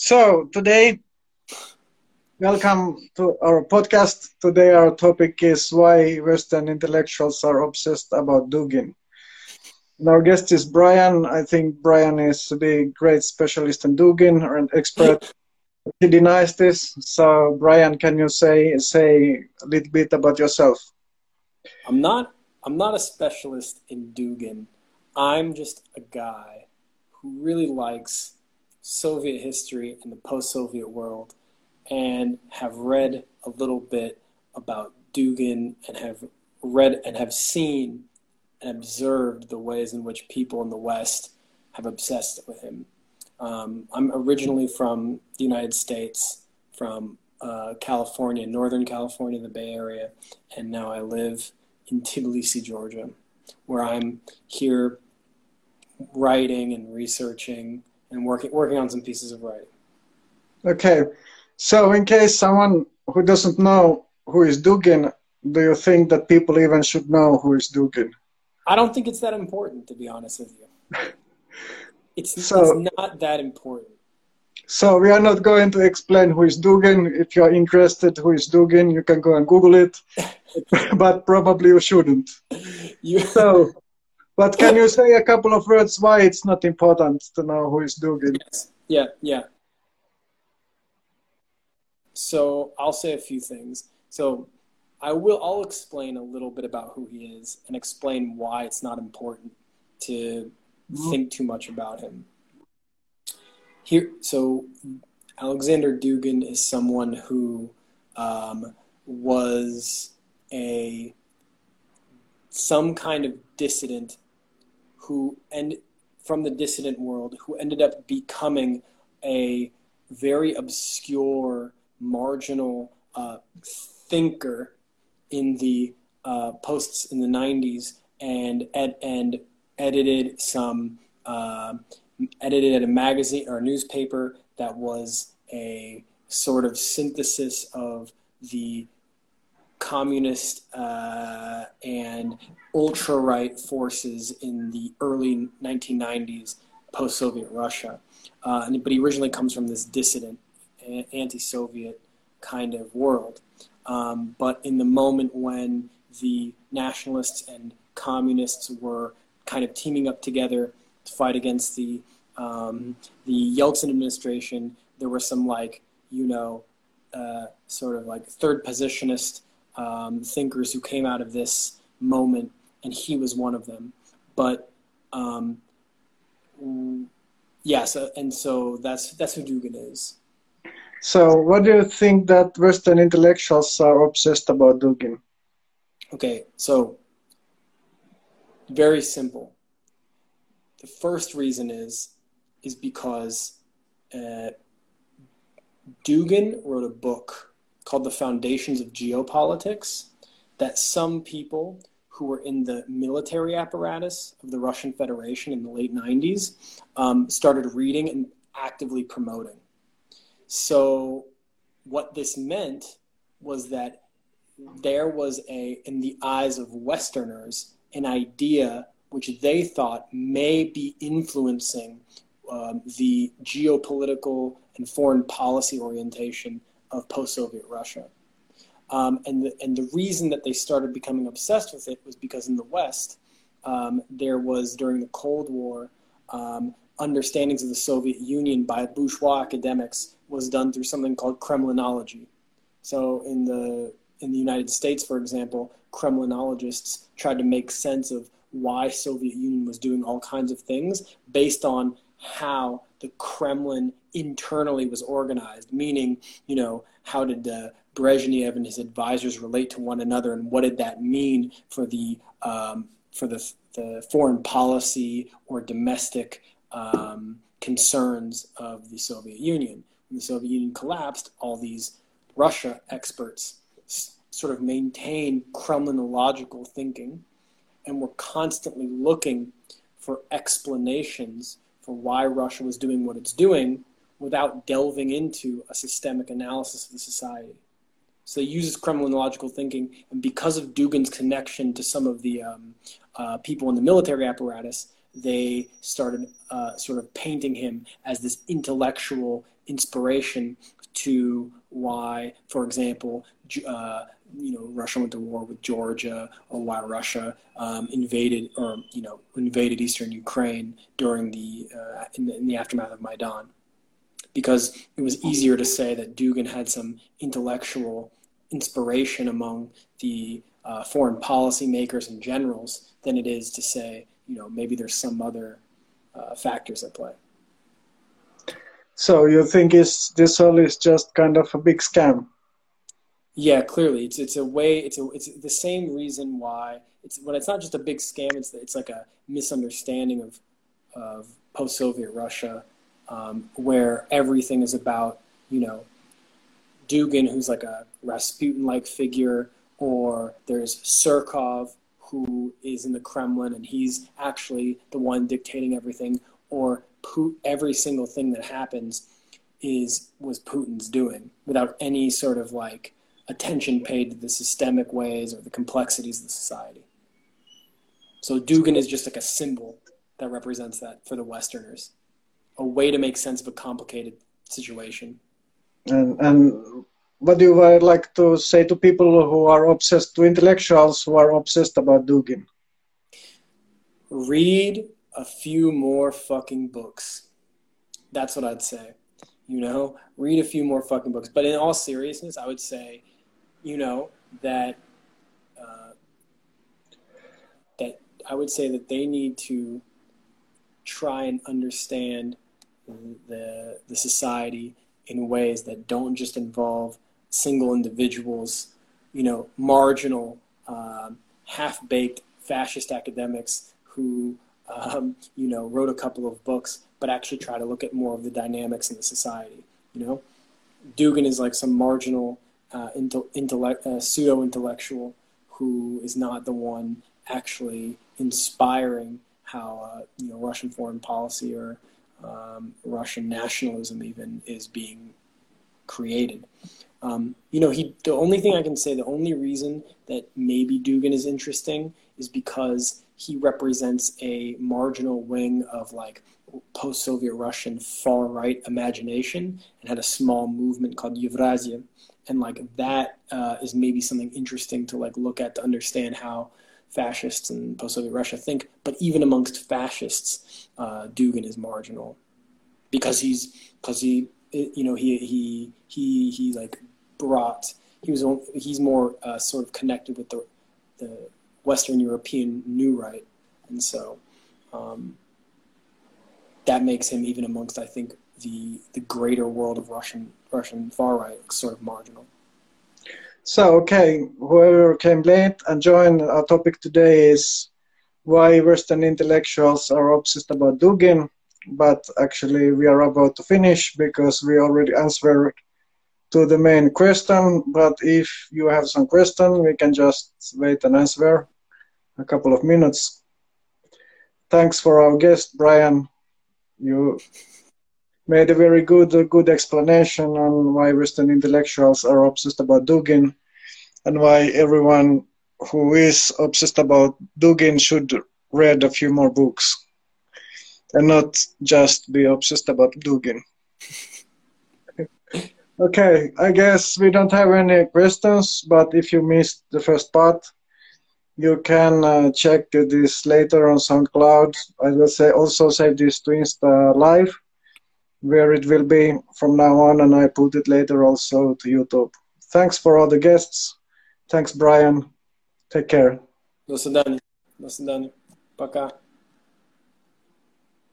So today, welcome to our podcast. Today our topic is why Western intellectuals are obsessed about Dugin. And our guest is Brian. I think Brian is the great specialist in Dugin or an expert. He denies this. So Brian, can you say say a little bit about yourself? I'm not I'm not a specialist in Dugin. I'm just a guy who really likes Soviet history and the post-Soviet world, and have read a little bit about Dugin and have read and have seen and observed the ways in which people in the West have obsessed with him. Um, I'm originally from the United States, from uh, California, Northern California, the Bay Area, and now I live in Tbilisi, Georgia, where I'm here writing and researching and working working on some pieces of writing. Okay, so in case someone who doesn't know who is Dugin, do you think that people even should know who is Dugin? I don't think it's that important, to be honest with you. It's, so, it's not that important. So we are not going to explain who is Dugin. If you are interested who is Dugin, you can go and Google it, but probably you shouldn't. You... So but can you say a couple of words why it's not important to know who is Dugin? Yes. Yeah, yeah. So I'll say a few things. So I will I'll explain a little bit about who he is and explain why it's not important to mm-hmm. think too much about him. Here so Alexander Dugin is someone who um, was a some kind of dissident who and from the dissident world who ended up becoming a very obscure, marginal uh, thinker in the uh, posts in the 90s and ed- and edited some uh, edited a magazine or a newspaper that was a sort of synthesis of the communist uh, and ultra right forces in the early 1990s, post Soviet Russia. Uh, but he originally comes from this dissident, anti Soviet kind of world. Um, but in the moment when the nationalists and communists were kind of teaming up together to fight against the um, the Yeltsin administration, there were some like you know uh, sort of like third positionist um, thinkers who came out of this moment, and he was one of them. But um, yeah, so and so that's that's who Dugin is. So, what do you think that Western intellectuals are obsessed about Dugin? Okay, so very simple. The first reason is is because uh, Dugin wrote a book called The Foundations of Geopolitics that some people who were in the military apparatus of the Russian Federation in the late 90s um, started reading and actively promoting. So, what this meant was that there was a, in the eyes of Westerners, an idea which they thought may be influencing um, the geopolitical and foreign policy orientation of post-Soviet Russia. Um, and, the, and the reason that they started becoming obsessed with it was because in the West, um, there was during the Cold War, um, understandings of the Soviet Union by bourgeois academics was done through something called Kremlinology. So in the in the United States, for example, Kremlinologists tried to make sense of why Soviet Union was doing all kinds of things based on how the Kremlin internally was organized, meaning, you know, how did uh, Brezhnev and his advisors relate to one another, and what did that mean for the um, for the, the foreign policy or domestic um, concerns of the Soviet Union? When the Soviet Union collapsed, all these Russia experts sort of maintained Kremlinological thinking and were constantly looking for explanations for why Russia was doing what it's doing without delving into a systemic analysis of the society. So it uses kremlinological thinking, and because of Dugin's connection to some of the um, uh, people in the military apparatus, they started uh, sort of painting him as this intellectual inspiration to why, for example, uh, you know, Russia went to war with Georgia, or why Russia um, invaded or you know invaded eastern Ukraine during the, uh, in the in the aftermath of Maidan, because it was easier to say that Dugin had some intellectual inspiration among the uh, foreign policy makers and generals than it is to say you know maybe there's some other uh, factors at play. So you think is this all is just kind of a big scam? Yeah, clearly, it's it's a way. It's a it's the same reason why it's when it's not just a big scam. It's it's like a misunderstanding of of post-Soviet Russia, um, where everything is about you know Dugin, who's like a Rasputin-like figure, or there's Surkov, who is in the Kremlin and he's actually the one dictating everything, or every single thing that happens is was Putin's doing without any sort of like attention paid to the systemic ways or the complexities of the society. So Dugin is just like a symbol that represents that for the Westerners, a way to make sense of a complicated situation. And, and what do you like to say to people who are obsessed, to intellectuals who are obsessed about Dugin? Read a few more fucking books. That's what I'd say. You know, read a few more fucking books. But in all seriousness, I would say you know that uh, that I would say that they need to try and understand the the society in ways that don't just involve single individuals, you know, marginal, um, half-baked fascist academics who, um, you know, wrote a couple of books, but actually try to look at more of the dynamics in the society. You know, Dugin is like some marginal uh, intellect, uh, pseudo intellectual who is not the one actually inspiring how uh, you know Russian foreign policy or um, Russian nationalism even is being created. Um, you know, he. The only thing I can say, the only reason that maybe Dugin is interesting is because he represents a marginal wing of like post-Soviet Russian far-right imagination and had a small movement called Yevrazia, and like that uh, is maybe something interesting to like look at to understand how fascists in post-Soviet Russia think. But even amongst fascists, uh, Dugin is marginal because he's because he you know he he he he like brought he was he's more uh, sort of connected with the the Western European new right, and so um, that makes him even amongst I think the the greater world of Russian Russian far right sort of marginal. So okay, whoever came late and joined, our topic today is why Western intellectuals are obsessed about Dugin, but actually we are about to finish because we already answered to the main question. But if you have some question, we can just wait and answer a couple of minutes. Thanks for our guest, Brian. You made a very good good explanation on why Western intellectuals are obsessed about Dugin and why everyone who is obsessed about Dugin should read a few more books and not just be obsessed about Dugin. okay, I guess we don't have any questions, but if you missed the first part, you can uh, check this later on SoundCloud. I will say also save this to Insta Live where it will be from now on, and I put it later also to YouTube. Thanks for all the guests. Thanks, Brian. Take care. До свидания. До свидания. Пока.